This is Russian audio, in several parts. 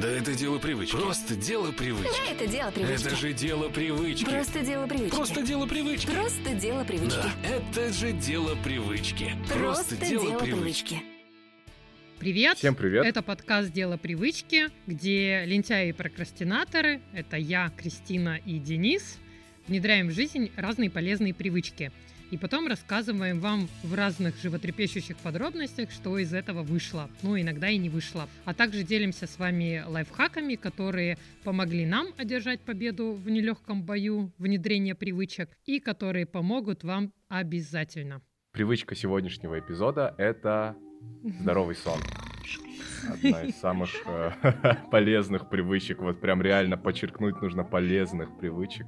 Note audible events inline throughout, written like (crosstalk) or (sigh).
Да это дело привычки. Просто дело привычки. Это дело привычки. Это же дело привычки. Просто дело привычки. Просто дело привычки. Просто дело привычки. Да, это же дело привычки. Просто дело привычки. Привет! Всем привет! Это подкаст «Дело привычки», где лентяи и прокрастинаторы, это я, Кристина и Денис, внедряем в жизнь разные полезные привычки. И потом рассказываем вам в разных животрепещущих подробностях, что из этого вышло. Ну, иногда и не вышло. А также делимся с вами лайфхаками, которые помогли нам одержать победу в нелегком бою внедрения привычек и которые помогут вам обязательно. Привычка сегодняшнего эпизода — это здоровый сон. Одна из самых э, (laughs) полезных привычек. Вот прям реально подчеркнуть нужно полезных привычек,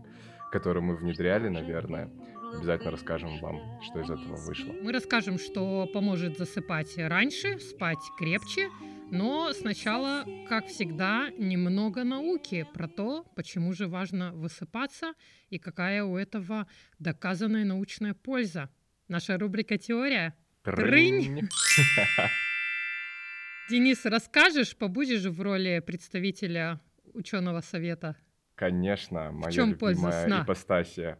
которые мы внедряли, наверное. Обязательно расскажем вам, что из этого вышло. Мы расскажем, что поможет засыпать раньше, спать крепче, но сначала, как всегда, немного науки про то, почему же важно высыпаться и какая у этого доказанная научная польза. Наша рубрика «Теория». Трынь. (laughs) Денис, расскажешь, побудешь в роли представителя ученого совета? Конечно, моя любимая ипостасия.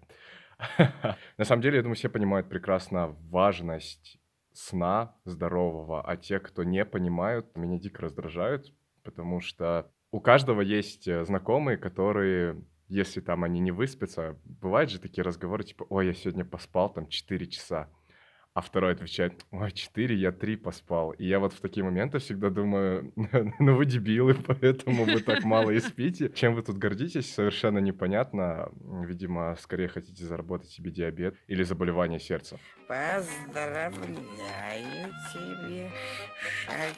(laughs) На самом деле, я думаю, все понимают прекрасно важность сна здорового, а те, кто не понимают, меня дико раздражают, потому что у каждого есть э, знакомые, которые, если там они не выспятся, бывают же такие разговоры, типа, ой, я сегодня поспал там 4 часа, а второй отвечает, ой, 4, я 3 поспал. И я вот в такие моменты всегда думаю, (laughs) ну вы дебилы, (laughs) поэтому вы так мало и спите. Чем вы тут гордитесь, совершенно непонятно. Видимо, скорее хотите заработать себе диабет или заболевание сердца. Поздравляю тебе, Шаль.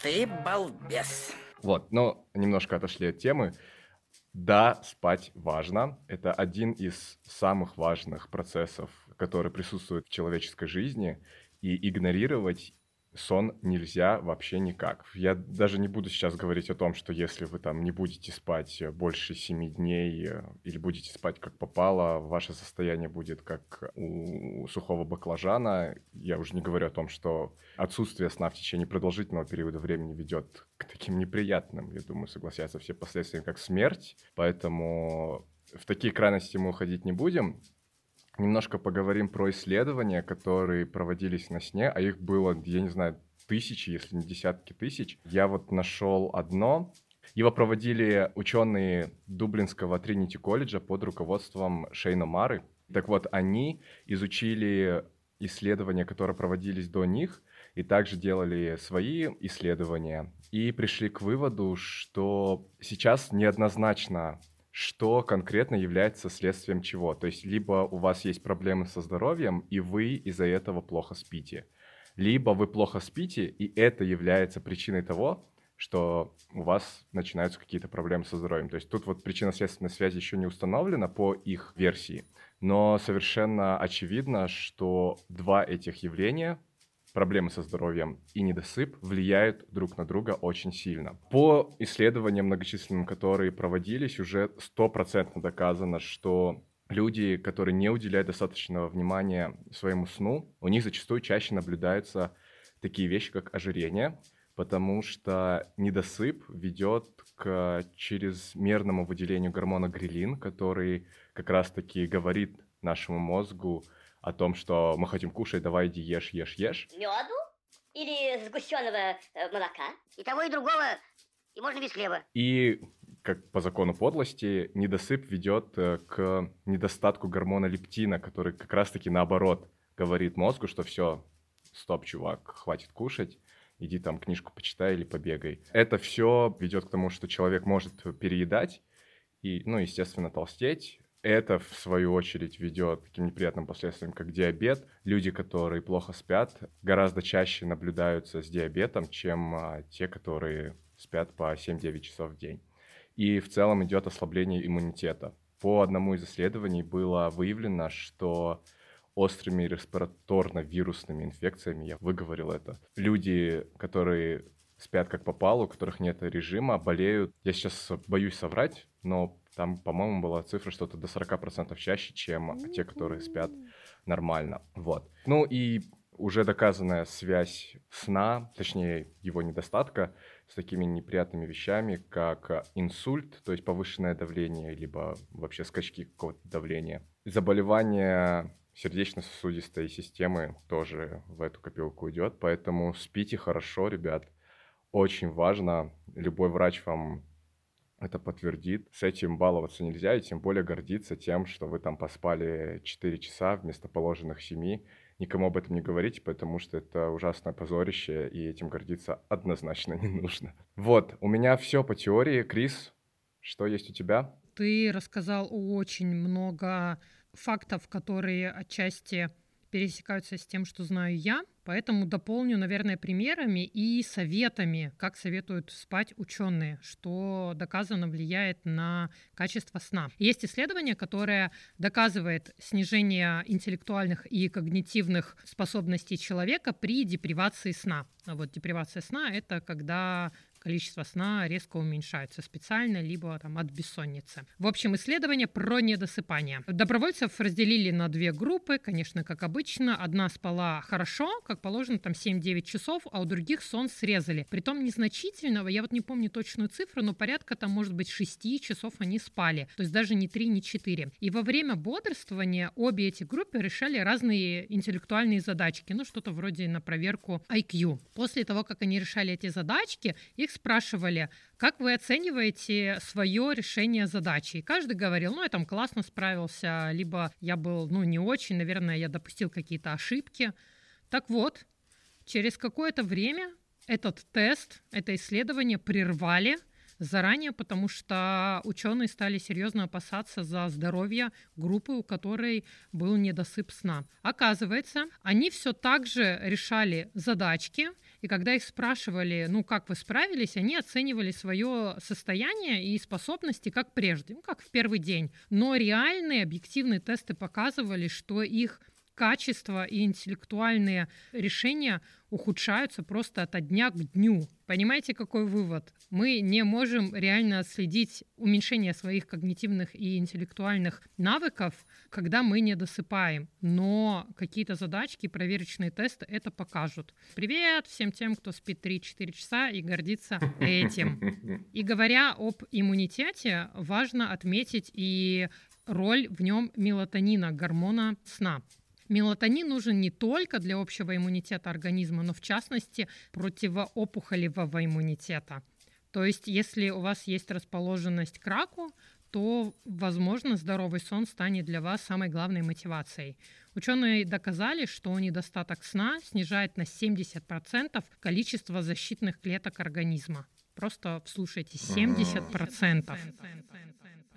Ты балбес. Вот, но немножко отошли от темы. Да, спать важно. Это один из самых важных процессов, который присутствует в человеческой жизни. И игнорировать сон нельзя вообще никак. Я даже не буду сейчас говорить о том, что если вы там не будете спать э, больше 7 дней э, или будете спать как попало, ваше состояние будет как у сухого баклажана. Я уже не говорю о том, что отсутствие сна в течение продолжительного периода времени ведет к таким неприятным, я думаю, согласятся все последствиям, как смерть. Поэтому в такие крайности мы уходить не будем. Немножко поговорим про исследования, которые проводились на сне, а их было, я не знаю, тысячи, если не десятки тысяч. Я вот нашел одно. Его проводили ученые Дублинского Тринити колледжа под руководством Шейна Мары. Так вот, они изучили исследования, которые проводились до них, и также делали свои исследования, и пришли к выводу, что сейчас неоднозначно что конкретно является следствием чего. То есть либо у вас есть проблемы со здоровьем, и вы из-за этого плохо спите, либо вы плохо спите, и это является причиной того, что у вас начинаются какие-то проблемы со здоровьем. То есть тут вот причинно-следственная связь еще не установлена по их версии, но совершенно очевидно, что два этих явления проблемы со здоровьем и недосып влияют друг на друга очень сильно. По исследованиям многочисленным, которые проводились, уже стопроцентно доказано, что люди, которые не уделяют достаточного внимания своему сну, у них зачастую чаще наблюдаются такие вещи, как ожирение, потому что недосып ведет к чрезмерному выделению гормона грилин, который как раз-таки говорит нашему мозгу о том, что мы хотим кушать, давай иди ешь, ешь, ешь. Меду? Или сгущенного э, молока? И того, и другого, и можно без хлеба. И, как по закону подлости, недосып ведет э, к недостатку гормона лептина, который как раз-таки наоборот говорит мозгу, что все, стоп, чувак, хватит кушать, иди там книжку почитай или побегай. Это все ведет к тому, что человек может переедать и, ну, естественно, толстеть. Это, в свою очередь, ведет к таким неприятным последствиям, как диабет. Люди, которые плохо спят, гораздо чаще наблюдаются с диабетом, чем а, те, которые спят по 7-9 часов в день. И в целом идет ослабление иммунитета. По одному из исследований было выявлено, что острыми респираторно-вирусными инфекциями, я выговорил это, люди, которые спят как попало, у которых нет режима, болеют, я сейчас боюсь соврать, но там, по-моему, была цифра что-то до 40% чаще, чем те, которые спят нормально. Вот. Ну и уже доказанная связь сна, точнее его недостатка, с такими неприятными вещами, как инсульт, то есть повышенное давление, либо вообще скачки какого-то давления. Заболевания сердечно-сосудистой системы тоже в эту копилку идет, поэтому спите хорошо, ребят. Очень важно, любой врач вам это подтвердит. С этим баловаться нельзя, и тем более гордиться тем, что вы там поспали 4 часа вместо положенных 7. Никому об этом не говорите, потому что это ужасное позорище, и этим гордиться однозначно не нужно. Вот, у меня все по теории. Крис, что есть у тебя? Ты рассказал очень много фактов, которые отчасти пересекаются с тем, что знаю я, поэтому дополню, наверное, примерами и советами, как советуют спать ученые, что доказано влияет на качество сна. Есть исследование, которое доказывает снижение интеллектуальных и когнитивных способностей человека при депривации сна. А вот депривация сна — это когда количество сна резко уменьшается специально, либо там, от бессонницы. В общем, исследование про недосыпание. Добровольцев разделили на две группы, конечно, как обычно. Одна спала хорошо, как положено, там 7-9 часов, а у других сон срезали. Притом незначительного, я вот не помню точную цифру, но порядка там, может быть, 6 часов они спали. То есть даже не 3, не 4. И во время бодрствования обе эти группы решали разные интеллектуальные задачки, ну что-то вроде на проверку IQ. После того, как они решали эти задачки, их спрашивали, как вы оцениваете свое решение задачи? И каждый говорил, ну, я там классно справился, либо я был, ну, не очень, наверное, я допустил какие-то ошибки. Так вот, через какое-то время этот тест, это исследование прервали заранее, потому что ученые стали серьезно опасаться за здоровье группы, у которой был недосып сна. Оказывается, они все так же решали задачки, и когда их спрашивали, ну как вы справились, они оценивали свое состояние и способности как прежде, ну как в первый день. Но реальные объективные тесты показывали, что их качество и интеллектуальные решения ухудшаются просто от дня к дню. Понимаете, какой вывод? Мы не можем реально отследить уменьшение своих когнитивных и интеллектуальных навыков, когда мы не досыпаем. Но какие-то задачки, проверочные тесты это покажут. Привет всем тем, кто спит 3-4 часа и гордится этим. (laughs) И говоря об иммунитете, важно отметить и роль в нем мелатонина, гормона сна. Мелатонин нужен не только для общего иммунитета организма, но в частности противоопухолевого иммунитета. То есть, если у вас есть расположенность к раку, то, возможно, здоровый сон станет для вас самой главной мотивацией. Ученые доказали, что недостаток сна снижает на 70% количество защитных клеток организма. Просто вслушайте, 70%.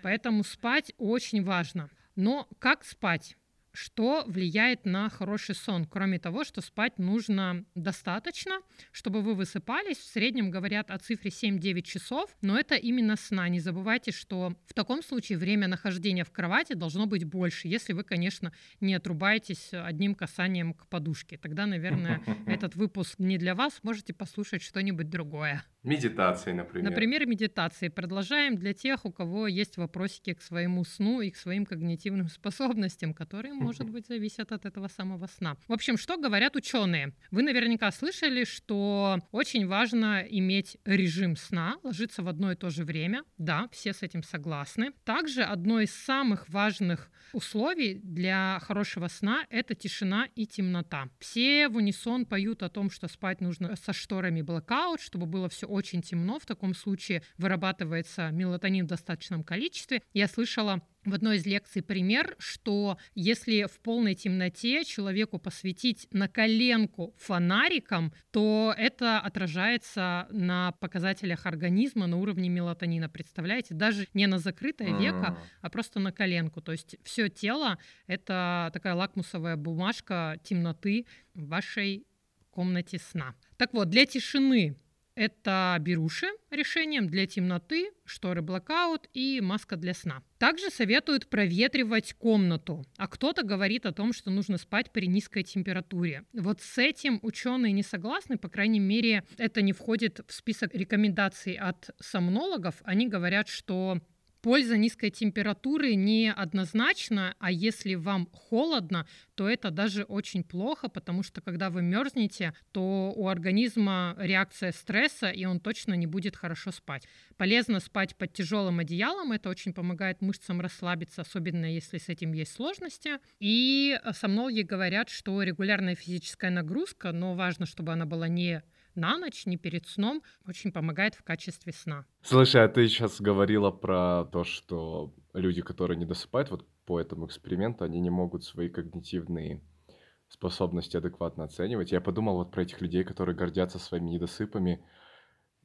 Поэтому спать очень важно. Но как спать? Что влияет на хороший сон, кроме того, что спать нужно достаточно, чтобы вы высыпались. В среднем говорят о цифре 7-9 часов, но это именно сна. Не забывайте, что в таком случае время нахождения в кровати должно быть больше, если вы, конечно, не отрубаетесь одним касанием к подушке. Тогда, наверное, (laughs) этот выпуск не для вас, можете послушать что-нибудь другое. Медитации, например. Например, медитации. Продолжаем для тех, у кого есть вопросики к своему сну и к своим когнитивным (laughs) способностям, которые, может быть, зависят от этого самого сна. В общем, что говорят ученые? Вы наверняка слышали, что очень важно иметь режим сна, ложиться в одно и то же время. Да, все с этим согласны. Также одно из самых важных условий для хорошего сна — это тишина и темнота. Все в унисон поют о том, что спать нужно со шторами blackout, чтобы было все очень темно, в таком случае вырабатывается мелатонин в достаточном количестве. Я слышала в одной из лекций пример, что если в полной темноте человеку посветить на коленку фонариком, то это отражается на показателях организма на уровне мелатонина. Представляете? Даже не на закрытое веко, а просто на коленку. То есть все тело — это такая лакмусовая бумажка темноты в вашей комнате сна. Так вот, для тишины это беруши решением для темноты, шторы блокаут и маска для сна. Также советуют проветривать комнату, а кто-то говорит о том, что нужно спать при низкой температуре. Вот с этим ученые не согласны, по крайней мере, это не входит в список рекомендаций от сомнологов. Они говорят, что Польза низкой температуры не однозначно, а если вам холодно, то это даже очень плохо, потому что когда вы мерзнете, то у организма реакция стресса, и он точно не будет хорошо спать. Полезно спать под тяжелым одеялом, это очень помогает мышцам расслабиться, особенно если с этим есть сложности. И сомнологи говорят, что регулярная физическая нагрузка, но важно, чтобы она была не на ночь, не перед сном, очень помогает в качестве сна. Слушай, а ты сейчас говорила про то, что люди, которые не досыпают вот по этому эксперименту, они не могут свои когнитивные способности адекватно оценивать. Я подумал вот про этих людей, которые гордятся своими недосыпами,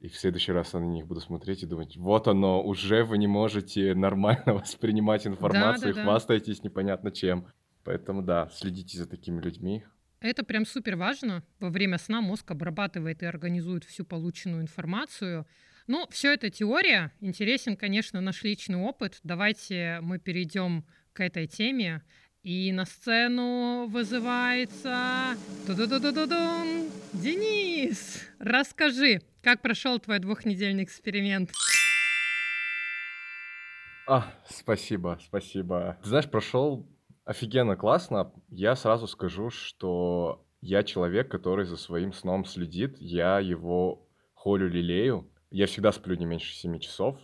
и в следующий раз я на них буду смотреть и думать, вот оно, уже вы не можете нормально (laughs) воспринимать информацию, Да-да-да. хвастаетесь непонятно чем. Поэтому да, следите за такими людьми. Это прям супер важно. Во время сна мозг обрабатывает и организует всю полученную информацию. Ну, все это теория. Интересен, конечно, наш личный опыт. Давайте мы перейдем к этой теме. И на сцену вызывается... Ту-ду-ду-ду-ду-дун! Денис, расскажи, как прошел твой двухнедельный эксперимент? А, спасибо, спасибо. Ты знаешь, прошел офигенно классно. Я сразу скажу, что я человек, который за своим сном следит. Я его холю, лелею. Я всегда сплю не меньше 7 часов.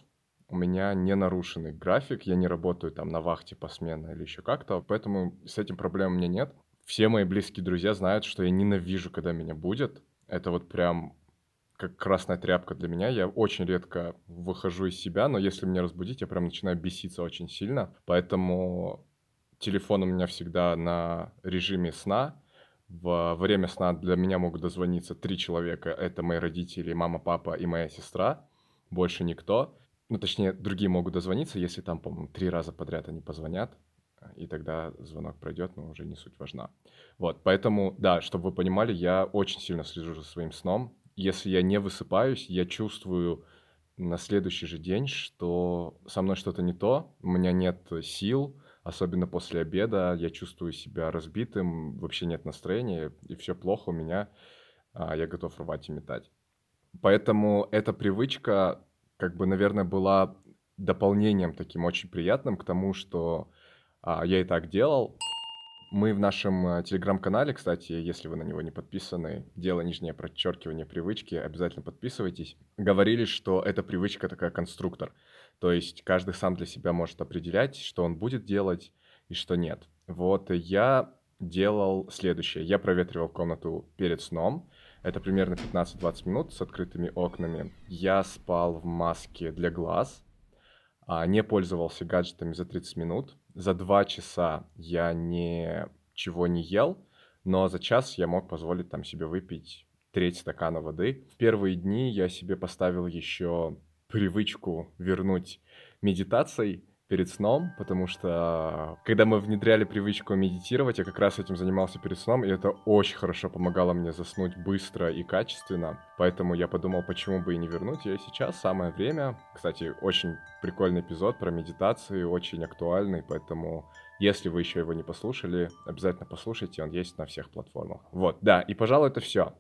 У меня не нарушенный график, я не работаю там на вахте посменно или еще как-то, поэтому с этим проблем у меня нет. Все мои близкие друзья знают, что я ненавижу, когда меня будет. Это вот прям как красная тряпка для меня. Я очень редко выхожу из себя, но если меня разбудить, я прям начинаю беситься очень сильно. Поэтому телефон у меня всегда на режиме сна. В время сна для меня могут дозвониться три человека. Это мои родители, мама, папа и моя сестра. Больше никто. Ну, точнее, другие могут дозвониться, если там, по-моему, три раза подряд они позвонят. И тогда звонок пройдет, но уже не суть важна. Вот, поэтому, да, чтобы вы понимали, я очень сильно слежу за своим сном. Если я не высыпаюсь, я чувствую на следующий же день, что со мной что-то не то, у меня нет сил, особенно после обеда, я чувствую себя разбитым, вообще нет настроения, и все плохо у меня, а, я готов рвать и метать. Поэтому эта привычка, как бы, наверное, была дополнением таким очень приятным к тому, что а, я и так делал. Мы в нашем э, телеграм-канале, кстати, если вы на него не подписаны, дело нижнее подчеркивание привычки, обязательно подписывайтесь. Говорили, что эта привычка такая конструктор. То есть каждый сам для себя может определять, что он будет делать и что нет. Вот я делал следующее. Я проветривал комнату перед сном. Это примерно 15-20 минут с открытыми окнами. Я спал в маске для глаз, а, не пользовался гаджетами за 30 минут. За 2 часа я ничего не ел, но за час я мог позволить там себе выпить треть стакана воды. В первые дни я себе поставил еще привычку вернуть медитацией перед сном, потому что когда мы внедряли привычку медитировать, я как раз этим занимался перед сном, и это очень хорошо помогало мне заснуть быстро и качественно. Поэтому я подумал, почему бы и не вернуть ее сейчас, самое время. Кстати, очень прикольный эпизод про медитации, очень актуальный, поэтому если вы еще его не послушали, обязательно послушайте, он есть на всех платформах. Вот, да, и, пожалуй, это все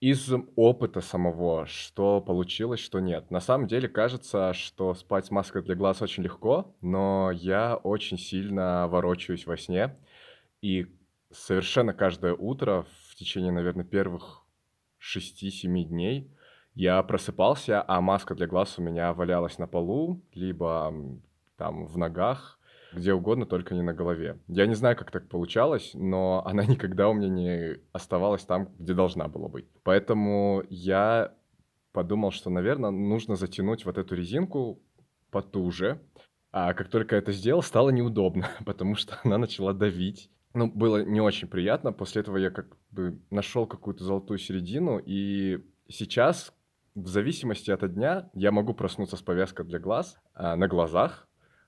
из опыта самого, что получилось, что нет. На самом деле кажется, что спать с маской для глаз очень легко, но я очень сильно ворочаюсь во сне. И совершенно каждое утро в течение, наверное, первых 6-7 дней я просыпался, а маска для глаз у меня валялась на полу, либо там в ногах, где угодно, только не на голове. Я не знаю, как так получалось, но она (laughs) никогда у меня не оставалась там, где должна была быть. Поэтому я подумал, что, наверное, нужно затянуть вот эту резинку потуже. А как только это сделал, стало неудобно, (laughs) потому что она начала давить. Ну, было не очень приятно. После этого я как бы нашел какую-то золотую середину, и сейчас, в зависимости от дня, я могу проснуться с повязкой для глаз а, на глазах,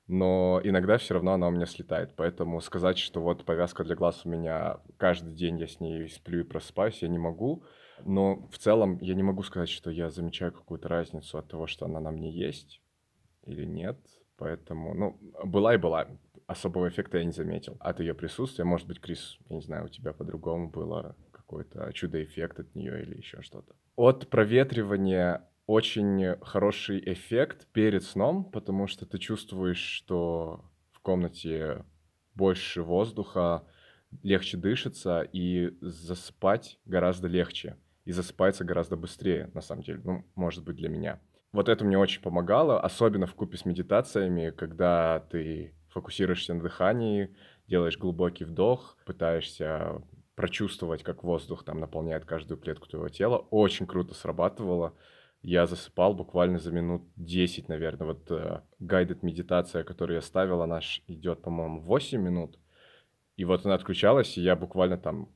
но иногда все равно она у меня слетает. Поэтому сказать, что вот повязка для глаз у меня каждый день я с ней сплю и просыпаюсь, я не могу. Но в целом я не могу сказать, что я замечаю какую-то разницу от того, что она на мне есть или нет. Поэтому, ну, была и была. Особого эффекта я не заметил от ее присутствия. Может быть, Крис, я не знаю, у тебя по-другому было какой-то чудо-эффект от нее или еще что-то. От проветривания очень хороший эффект перед сном, потому что ты чувствуешь, что в комнате больше воздуха, легче дышится, и засыпать гораздо легче. И засыпается гораздо быстрее, на самом деле. Ну, может быть, для меня. Вот это мне очень помогало, особенно в купе с медитациями, когда ты фокусируешься на дыхании, делаешь глубокий вдох, пытаешься прочувствовать, как воздух там наполняет каждую клетку твоего тела. Очень круто срабатывало. Я засыпал буквально за минут 10, наверное. Вот э, гайдед медитация, которую я ставил, она идет, по-моему, 8 минут. И вот она отключалась, и я буквально там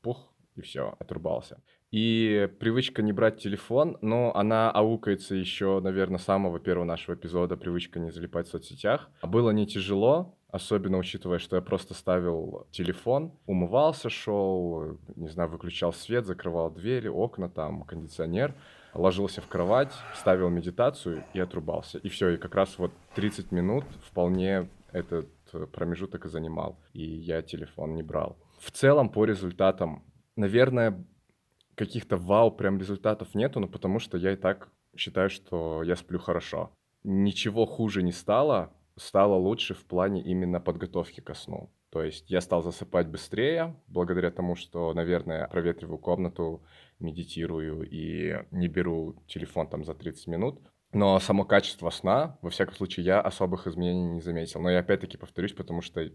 пух, и все, отрубался. И привычка не брать телефон, но она аукается еще, наверное, с самого первого нашего эпизода, привычка не залипать в соцсетях. Было не тяжело, особенно учитывая, что я просто ставил телефон, умывался, шел, не знаю, выключал свет, закрывал двери, окна, там, кондиционер, ложился в кровать, ставил медитацию и отрубался. И все, и как раз вот 30 минут вполне этот промежуток и занимал, и я телефон не брал. В целом, по результатам, наверное, каких-то вау прям результатов нету, но потому что я и так считаю, что я сплю хорошо. Ничего хуже не стало, стало лучше в плане именно подготовки ко сну. То есть я стал засыпать быстрее, благодаря тому, что, наверное, проветриваю комнату, медитирую и не беру телефон там за 30 минут. Но само качество сна, во всяком случае, я особых изменений не заметил. Но я опять-таки повторюсь, потому что,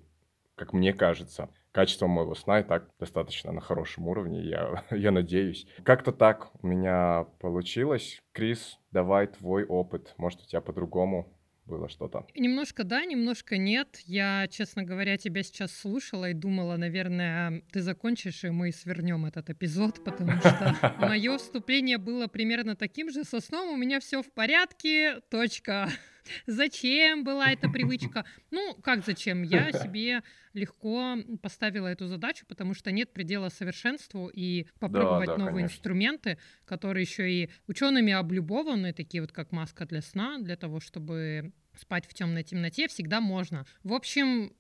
как мне кажется, качество моего сна и так достаточно на хорошем уровне, я, (laughs) я надеюсь. Как-то так у меня получилось. Крис, давай твой опыт. Может, у тебя по-другому было что-то? Немножко да, немножко нет. Я, честно говоря, тебя сейчас слушала и думала, наверное, ты закончишь, и мы свернем этот эпизод, потому что (laughs) мое вступление было примерно таким же. Со сном у меня все в порядке, точка. Зачем была эта привычка? (laughs) Ну, как зачем? Я себе легко поставила эту задачу, потому что нет предела совершенству и попробовать да, да, новые конечно. инструменты, которые еще и учеными облюбованы, такие вот как маска для сна, для того, чтобы спать в темной темноте, всегда можно. В общем,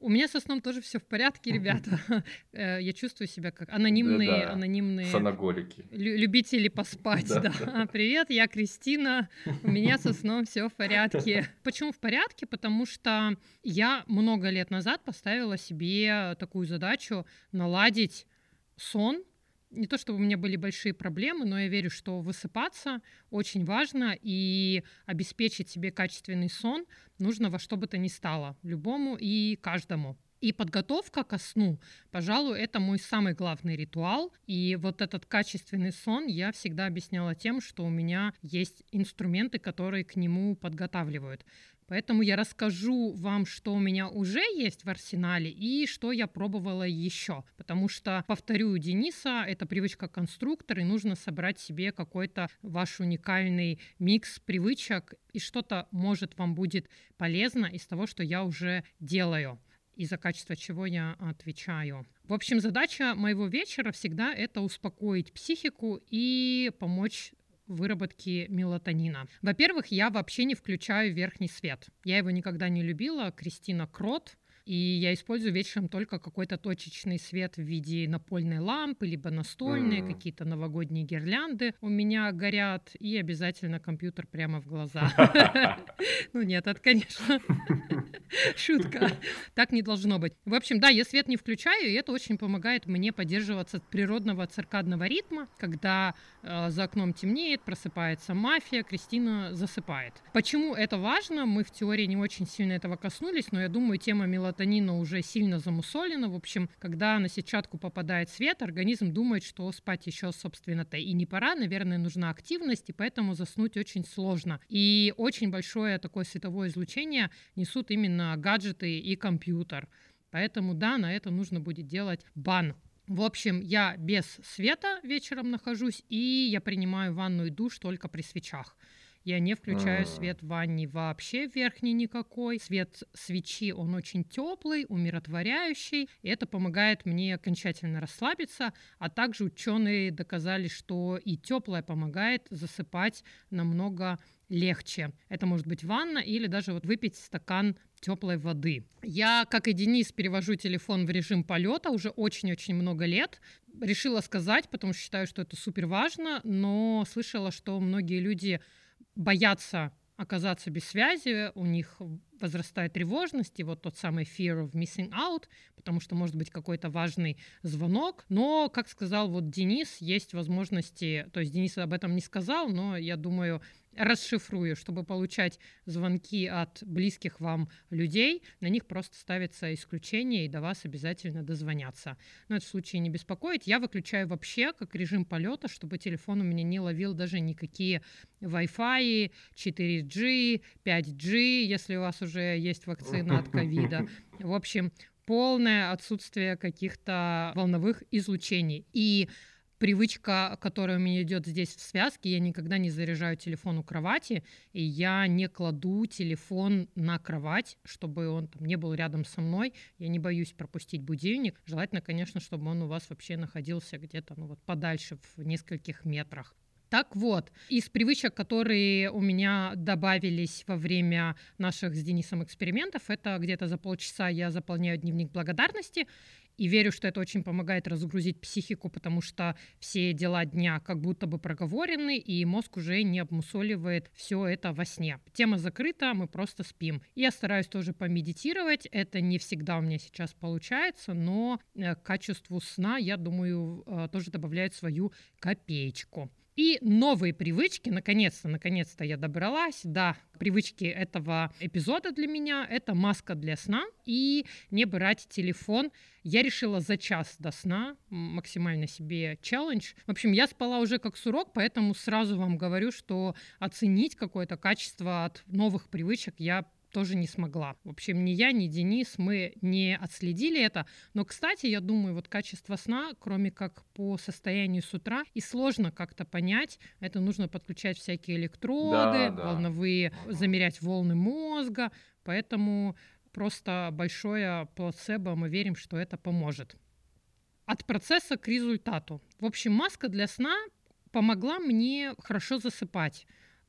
у меня со сном тоже все в порядке, ребята. (laughs) Э, я чувствую себя как анонимные, да, да. анонимные Санаголики. любители поспать. Да, да. Привет, я Кристина. У меня со сном все в порядке. Почему в порядке? Потому что я много лет назад поставила себе такую задачу наладить сон не то чтобы у меня были большие проблемы, но я верю, что высыпаться очень важно и обеспечить себе качественный сон нужно во что бы то ни стало, любому и каждому. И подготовка ко сну, пожалуй, это мой самый главный ритуал. И вот этот качественный сон я всегда объясняла тем, что у меня есть инструменты, которые к нему подготавливают. Поэтому я расскажу вам, что у меня уже есть в арсенале и что я пробовала еще. Потому что, повторю, у Дениса это привычка конструктор, и нужно собрать себе какой-то ваш уникальный микс привычек, и что-то может вам будет полезно из того, что я уже делаю и за качество чего я отвечаю. В общем, задача моего вечера всегда это успокоить психику и помочь выработки мелатонина. Во-первых, я вообще не включаю верхний свет. Я его никогда не любила. Кристина Крот, и я использую вечером только какой-то точечный свет в виде напольной лампы, либо настольные, mm. какие-то новогодние гирлянды у меня горят, и обязательно компьютер прямо в глаза. (laughs) (laughs) Ну нет, это, конечно, (laughs) шутка. Так не должно быть. В общем, да, я свет не включаю, и это очень помогает мне поддерживаться природного циркадного ритма, когда э, за окном темнеет, просыпается мафия, Кристина засыпает. Почему это важно? Мы в теории не очень сильно этого коснулись, но я думаю, тема мелатонина мелатонина уже сильно замусолена. В общем, когда на сетчатку попадает свет, организм думает, что спать еще, собственно-то, и не пора. Наверное, нужна активность, и поэтому заснуть очень сложно. И очень большое такое световое излучение несут именно гаджеты и компьютер. Поэтому, да, на это нужно будет делать бан. В общем, я без света вечером нахожусь, и я принимаю ванну и душ только при свечах. Я не включаю свет в ванне вообще верхний никакой. Свет свечи, он очень теплый, умиротворяющий. И это помогает мне окончательно расслабиться. А также ученые доказали, что и теплое помогает засыпать намного легче. Это может быть ванна или даже вот выпить стакан теплой воды. Я, как и Денис, перевожу телефон в режим полета уже очень-очень много лет решила сказать, потому что считаю, что это супер важно, но слышала, что многие люди боятся оказаться без связи, у них возрастает тревожность, и вот тот самый fear of missing out, потому что может быть какой-то важный звонок. Но, как сказал вот Денис, есть возможности, то есть Денис об этом не сказал, но я думаю, расшифрую, чтобы получать звонки от близких вам людей, на них просто ставится исключение, и до вас обязательно дозвонятся. Но это в случае не беспокоить. Я выключаю вообще как режим полета, чтобы телефон у меня не ловил даже никакие Wi-Fi, 4G, 5G, если у вас уже есть вакцина от ковида. (laughs) В общем, полное отсутствие каких-то волновых излучений. И привычка, которая у меня идет здесь в связке, я никогда не заряжаю телефон у кровати, и я не кладу телефон на кровать, чтобы он там не был рядом со мной. Я не боюсь пропустить будильник. Желательно, конечно, чтобы он у вас вообще находился где-то ну, вот подальше в нескольких метрах. Так вот, из привычек, которые у меня добавились во время наших с Денисом экспериментов, это где-то за полчаса я заполняю дневник благодарности, и верю, что это очень помогает разгрузить психику, потому что все дела дня как будто бы проговорены, и мозг уже не обмусоливает все это во сне. Тема закрыта, мы просто спим. Я стараюсь тоже помедитировать. Это не всегда у меня сейчас получается, но э, к качеству сна, я думаю, э, тоже добавляет свою копеечку. И новые привычки, наконец-то, наконец-то я добралась, да, привычки этого эпизода для меня — это маска для сна и не брать телефон. Я решила за час до сна максимально себе челлендж. В общем, я спала уже как сурок, поэтому сразу вам говорю, что оценить какое-то качество от новых привычек я тоже не смогла. В общем, ни я, ни Денис, мы не отследили это. Но, кстати, я думаю, вот качество сна, кроме как по состоянию с утра, и сложно как-то понять. Это нужно подключать всякие электроды, Да, да. волновые, замерять волны мозга. Поэтому просто большое плацебо, мы верим, что это поможет. От процесса к результату. В общем, маска для сна помогла мне хорошо засыпать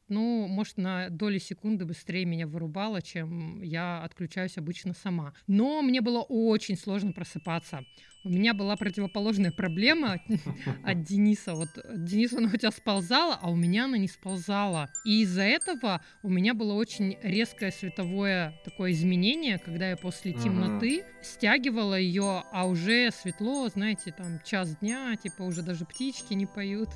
ну, может, на доли секунды быстрее меня вырубало, чем я отключаюсь обычно сама. Но мне было очень сложно просыпаться. У меня была противоположная проблема (laughs) от Дениса. Вот Денис, она у тебя сползала, а у меня она не сползала. И из-за этого у меня было очень резкое световое такое изменение, когда я после темноты стягивала ее, а уже светло, знаете, там час дня, типа уже даже птички не поют.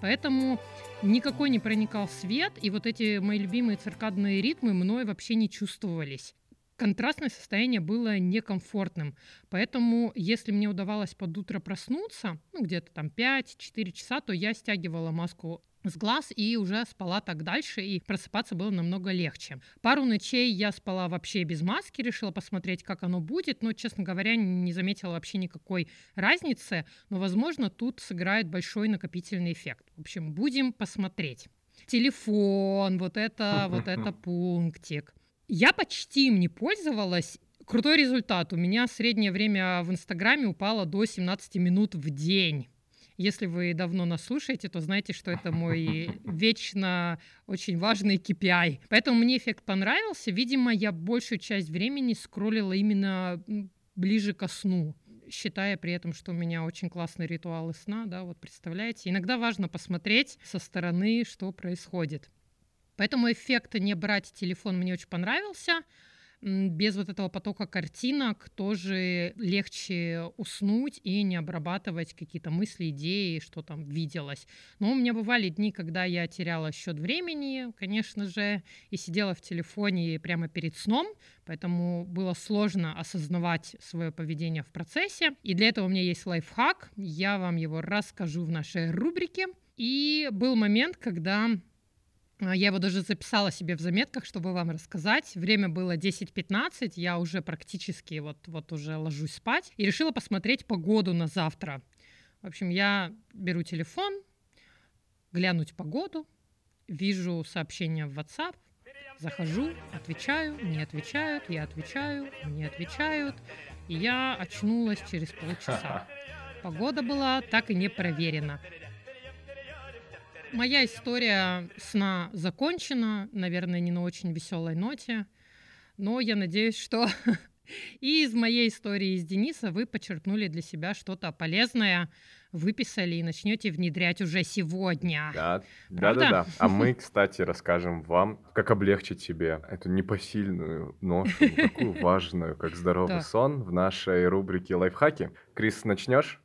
Поэтому никакой не проникал свет, и вот эти мои любимые циркадные ритмы мной вообще не чувствовались. Контрастное состояние было некомфортным. Поэтому, если мне удавалось под утро проснуться, ну, где-то там 5-4 часа, то я стягивала маску с глаз и уже спала так дальше, и просыпаться было намного легче. Пару ночей я спала вообще без маски, решила посмотреть, как оно будет, но, честно говоря, не заметила вообще никакой разницы, но, возможно, тут сыграет большой накопительный эффект. В общем, будем посмотреть. Телефон, вот это, (laughs) вот это пунктик. Я почти им не пользовалась, Крутой результат. У меня среднее время в Инстаграме упало до 17 минут в день. Если вы давно нас слушаете, то знаете, что это мой (laughs) вечно очень важный KPI. Поэтому мне эффект понравился. Видимо, я большую часть времени скроллила именно ближе ко сну считая при этом, что у меня очень классные ритуалы сна, да, вот представляете. Иногда важно посмотреть со стороны, что происходит. Поэтому эффект не брать телефон мне очень понравился без вот этого потока картинок тоже легче уснуть и не обрабатывать какие-то мысли, идеи, что там виделось. Но у меня бывали дни, когда я теряла счет времени, конечно же, и сидела в телефоне прямо перед сном, поэтому было сложно осознавать свое поведение в процессе. И для этого у меня есть лайфхак, я вам его расскажу в нашей рубрике. И был момент, когда я его даже записала себе в заметках, чтобы вам рассказать. Время было 10.15, я уже практически вот, вот уже ложусь спать. И решила посмотреть погоду на завтра. В общем, я беру телефон, глянуть погоду, вижу сообщение в WhatsApp, захожу, отвечаю, не отвечают, я отвечаю, не отвечают. И я очнулась через полчаса. (laughs) Погода была так и не проверена. Моя история сна закончена, наверное, не на очень веселой ноте, но я надеюсь, что (laughs) И из моей истории из Дениса вы подчеркнули для себя что-то полезное, выписали и начнете внедрять уже сегодня. Да, да, Правда? да, да. А мы, (laughs) кстати, расскажем вам, как облегчить себе эту непосильную ношу, такую (laughs) важную, как здоровый Да. сон, в нашей рубрике лайфхаки. Крис, начнешь?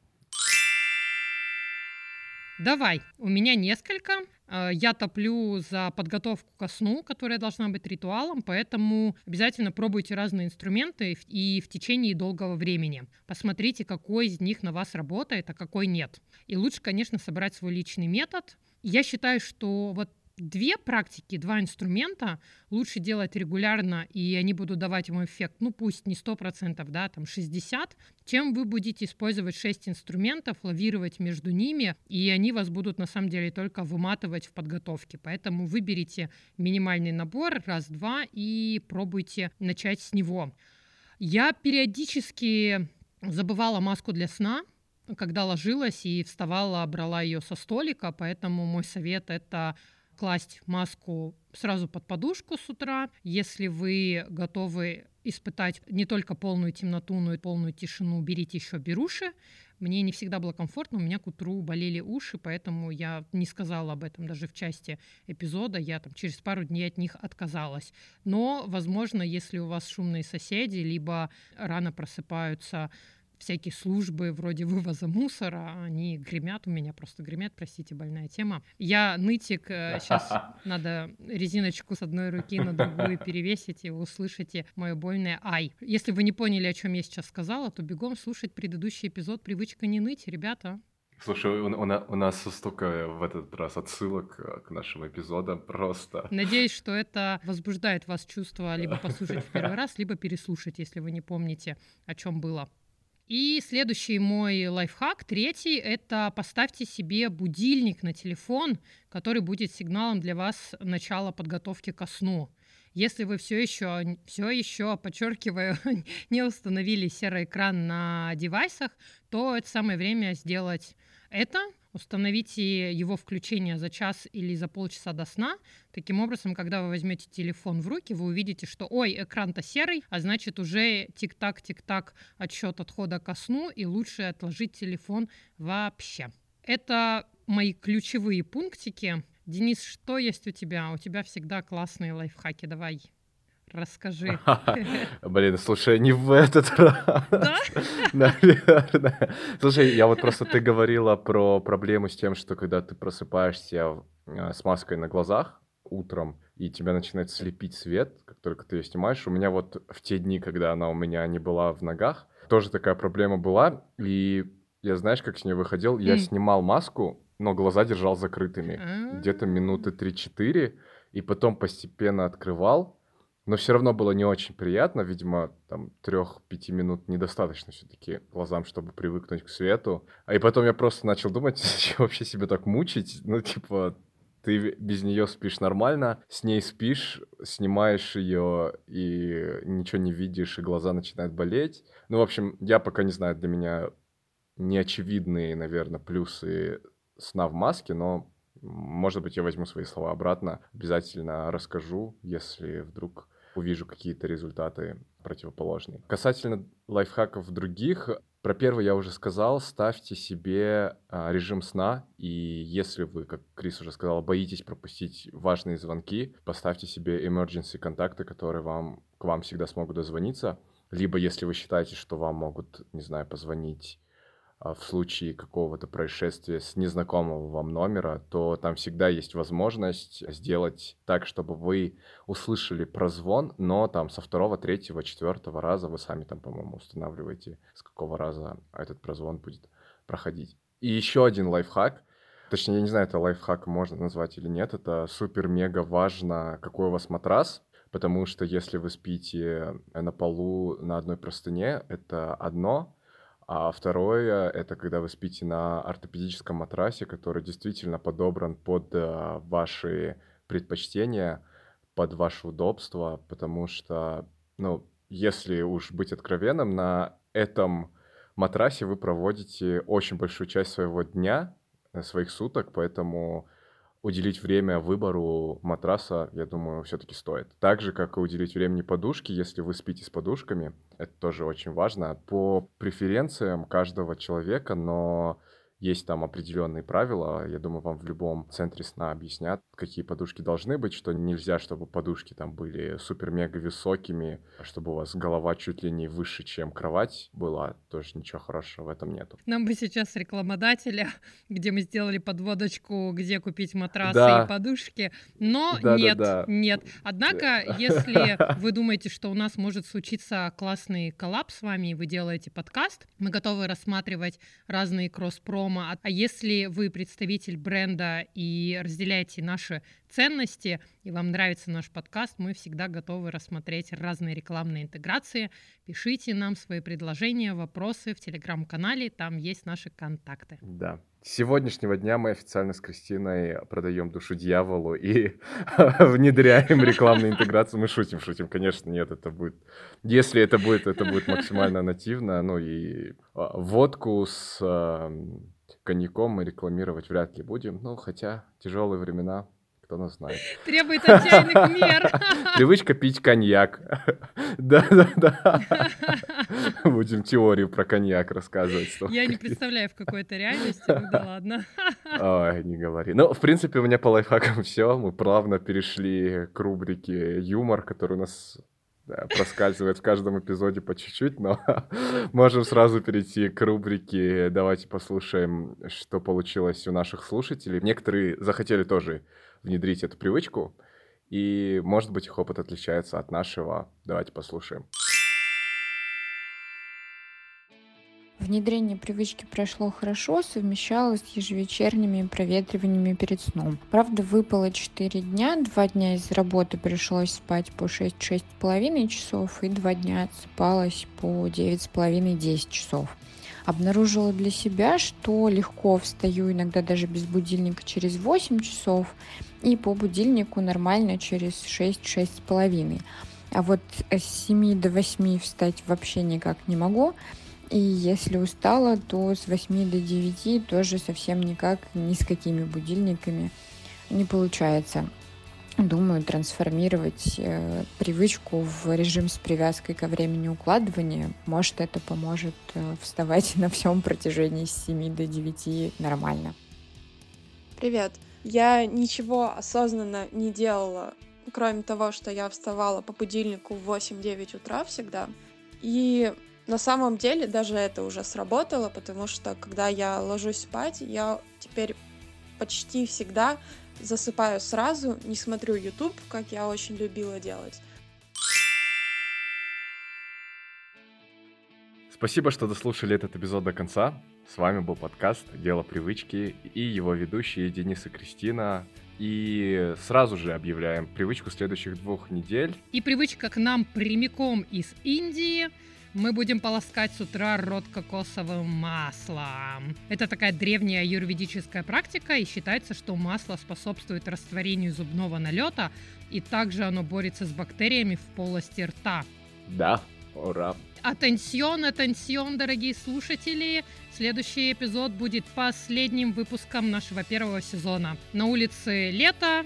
Давай, у меня несколько. Э, Я топлю за подготовку ко сну, которая должна быть ритуалом, поэтому обязательно пробуйте разные инструменты и в течение долгого времени. Посмотрите, какой из них на вас работает, а какой нет. И лучше, конечно, собрать свой личный метод. Я считаю, что вот две практики, два инструмента лучше делать регулярно, и они будут давать ему эффект, ну пусть не 100%, да, там 60%, чем вы будете использовать 6 инструментов, лавировать между ними, и они вас будут на самом деле только выматывать в подготовке. Поэтому выберите минимальный набор, раз-два, и пробуйте начать с него. Я периодически забывала маску для сна, когда ложилась и вставала, брала ее со столика, поэтому мой совет это класть маску сразу под подушку с утра. Если вы готовы испытать не только полную темноту, но и полную тишину, берите еще беруши. Мне не всегда было комфортно, у меня к утру болели уши, поэтому я не сказала об этом даже в части эпизода, я там через пару дней от них отказалась. Но, возможно, если у вас шумные соседи, либо рано просыпаются всякие службы вроде вывоза мусора, они гремят у меня, просто гремят, простите, больная тема. Я нытик, (laughs) сейчас надо резиночку с одной руки на другую перевесить, и вы услышите мое больное «ай». Если вы не поняли, о чем я сейчас сказала, то бегом слушать предыдущий эпизод «Привычка не ныть», ребята. Слушай, у, у у нас столько в этот раз отсылок э, к нашим эпизодам, просто. Надеюсь, что это возбуждает вас чувство либо (laughs) послушать в первый раз, либо переслушать, если вы не помните, о чем было. И следующий мой лайфхак, третий, это поставьте себе будильник на телефон, который будет сигналом для вас начала подготовки ко сну. Если вы все еще, все еще, подчеркиваю, (laughs) не установили серый экран на девайсах, то это самое время сделать это. Установите его включение за час или за полчаса до сна. Таким образом, когда вы возьмете телефон в руки, вы увидите, что ой, экран-то серый, а значит уже тик-так, тик-так отсчет отхода ко сну, и лучше отложить телефон вообще. Это мои ключевые пунктики. Денис, что есть у тебя? У тебя всегда классные лайфхаки. Давай, расскажи. (laughs) Блин, слушай, не в этот (laughs) раз. Да? Наверное. Слушай, я вот просто ты говорила про проблему с тем, что когда ты просыпаешься э, с маской на глазах утром, и тебя начинает слепить свет, как только ты ее снимаешь. У меня вот в те дни, когда она у меня не была в ногах, тоже такая проблема была. И я знаешь, как с нее выходил? Я снимал маску, но глаза держал закрытыми. А. Где-то минуты 3-4, и потом постепенно открывал. Но все равно было не очень приятно. Видимо, там трех-пяти минут недостаточно все-таки глазам, чтобы привыкнуть к свету. А и потом я просто начал думать, (laughs) зачем вообще себя так мучить. Ну, типа, ты без нее спишь нормально, с ней спишь, снимаешь ее и ничего не видишь, и глаза начинают болеть. Ну, в общем, я пока не знаю, для меня неочевидные, наверное, плюсы сна в маске, но, может быть, я возьму свои слова обратно, обязательно расскажу, если вдруг увижу какие-то результаты противоположные. Касательно лайфхаков других, про первый я уже сказал, ставьте себе а, режим сна, и если вы, как Крис уже сказал, боитесь пропустить важные звонки, поставьте себе emergency контакты, которые вам, к вам всегда смогут дозвониться, либо если вы считаете, что вам могут, не знаю, позвонить в случае какого-то происшествия с незнакомого вам номера, то там всегда есть возможность сделать так, чтобы вы услышали прозвон, но там со второго, третьего, четвертого раза вы сами там, по-моему, устанавливаете, с какого раза этот прозвон будет проходить. И еще один лайфхак, точнее, я не знаю, это лайфхак можно назвать или нет, это супер-мега важно, какой у вас матрас, потому что если вы спите на полу на одной простыне, это одно, а второе, это когда вы спите на ортопедическом матрасе, который действительно подобран под э, ваши предпочтения, под ваше удобство, потому что, ну, если уж быть откровенным, на этом матрасе вы проводите очень большую часть своего дня, своих суток, поэтому уделить время выбору матраса, я думаю, все-таки стоит. Так же, как и уделить времени подушке, если вы спите с подушками, это тоже очень важно. По преференциям каждого человека, но есть там определенные правила. Я думаю, вам в любом центре сна объяснят, какие подушки должны быть, что нельзя, чтобы подушки там были супер-мега высокими, чтобы у вас голова чуть ли не выше, чем кровать была. Тоже ничего хорошего в этом нету. Нам бы сейчас рекламодателя, (laughs) где мы сделали подводочку, где купить матрасы Да. и подушки. Но Да-да-да. нет, нет. Однако, (laughs) если вы думаете, что у нас может случиться классный коллапс с вами, и вы делаете подкаст, мы готовы рассматривать разные кросс-промо. А а если вы представитель бренда и разделяете наши ценности, и вам нравится наш подкаст, мы всегда готовы рассмотреть разные рекламные интеграции. Пишите нам свои предложения, вопросы в телеграм-канале, там есть наши контакты. Да. С сегодняшнего дня мы официально с Кристиной продаем душу дьяволу и (laughs) внедряем рекламную интеграцию. Мы шутим, шутим, конечно, нет, это будет... Если это будет, это будет максимально нативно. Ну и а, водку с а, коньяком мы рекламировать вряд ли будем. Ну, хотя тяжелые времена, кто нас знает. Требует отчаянных мер. (laughs) Привычка пить коньяк. (laughs) Да-да-да. (laughs) Будем теорию про коньяк рассказывать. Я не представляю, в какой это реальности. Ну да ладно. Ой, не говори. Ну, в принципе, у меня по лайфхакам все. Мы плавно перешли к рубрике юмор, который у нас да, проскальзывает в каждом эпизоде по чуть-чуть, но (laughs) можем сразу перейти к рубрике «Давайте послушаем, что получилось у наших слушателей». Некоторые захотели тоже внедрить эту привычку, и, может быть, их опыт отличается от нашего. Давайте послушаем. Внедрение привычки прошло хорошо, совмещалось с ежевечерними проветриваниями перед сном. Правда, выпало 4 дня, 2 дня из работы пришлось спать по 6-6,5 часов, и 2 дня отсыпалась по 9,5-10 часов. Обнаружила для себя, что легко встаю иногда даже без будильника через 8 часов, и по будильнику нормально через 6-6,5. А вот с 7 до 8 встать вообще никак не могу. И если устала, то с 8 до 9 тоже совсем никак, ни с какими будильниками не получается. Думаю, трансформировать э, привычку в режим с привязкой ко времени укладывания. Может, это поможет э, вставать (laughs) на всем протяжении с 7 до 9 нормально. Привет. Я ничего осознанно не делала, кроме того, что я вставала по будильнику в 8-9 утра всегда. И на самом деле даже это уже сработало, потому что когда я ложусь спать, я теперь почти всегда засыпаю сразу, не смотрю YouTube, как я очень любила делать. Спасибо, что дослушали этот эпизод до конца. С вами был подкаст «Дело привычки» и его ведущие Денис и Кристина. И сразу же объявляем привычку следующих двух недель. И привычка к нам прямиком из Индии. Мы будем полоскать с утра рот кокосовым маслом. Это такая древняя юрведическая практика, и считается, что масло способствует растворению зубного налета, и также оно борется с бактериями в полости рта. Да, ура. Атенсион, атенсион, дорогие слушатели! Следующий эпизод будет последним выпуском нашего первого сезона. На улице лето.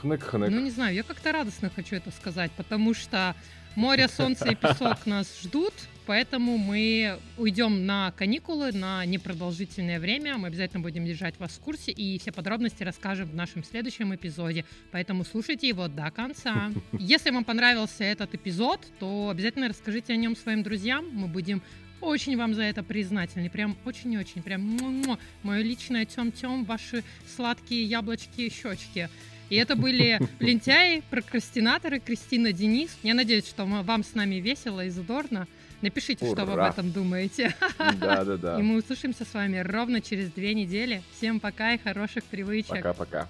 Хнык-хнык. Ну, не знаю, я как-то радостно хочу это сказать, потому что море, солнце и песок нас ждут, поэтому мы уйдем на каникулы на непродолжительное время. Мы обязательно будем держать вас в курсе и все подробности расскажем в нашем следующем эпизоде. Поэтому слушайте его до конца. Если вам понравился этот эпизод, то обязательно расскажите о нем своим друзьям. Мы будем очень вам за это признательны. Прям очень-очень. Прям му-му. мое личное тем-тем, ваши сладкие яблочки и щечки. И это были лентяи, прокрастинаторы, Кристина Денис. Я надеюсь, что вам с нами весело и задорно. Напишите, что вы об Ура. этом думаете. (laughs) Да-да-да. И мы услышимся с вами ровно через две недели. Всем пока и хороших привычек. Пока-пока.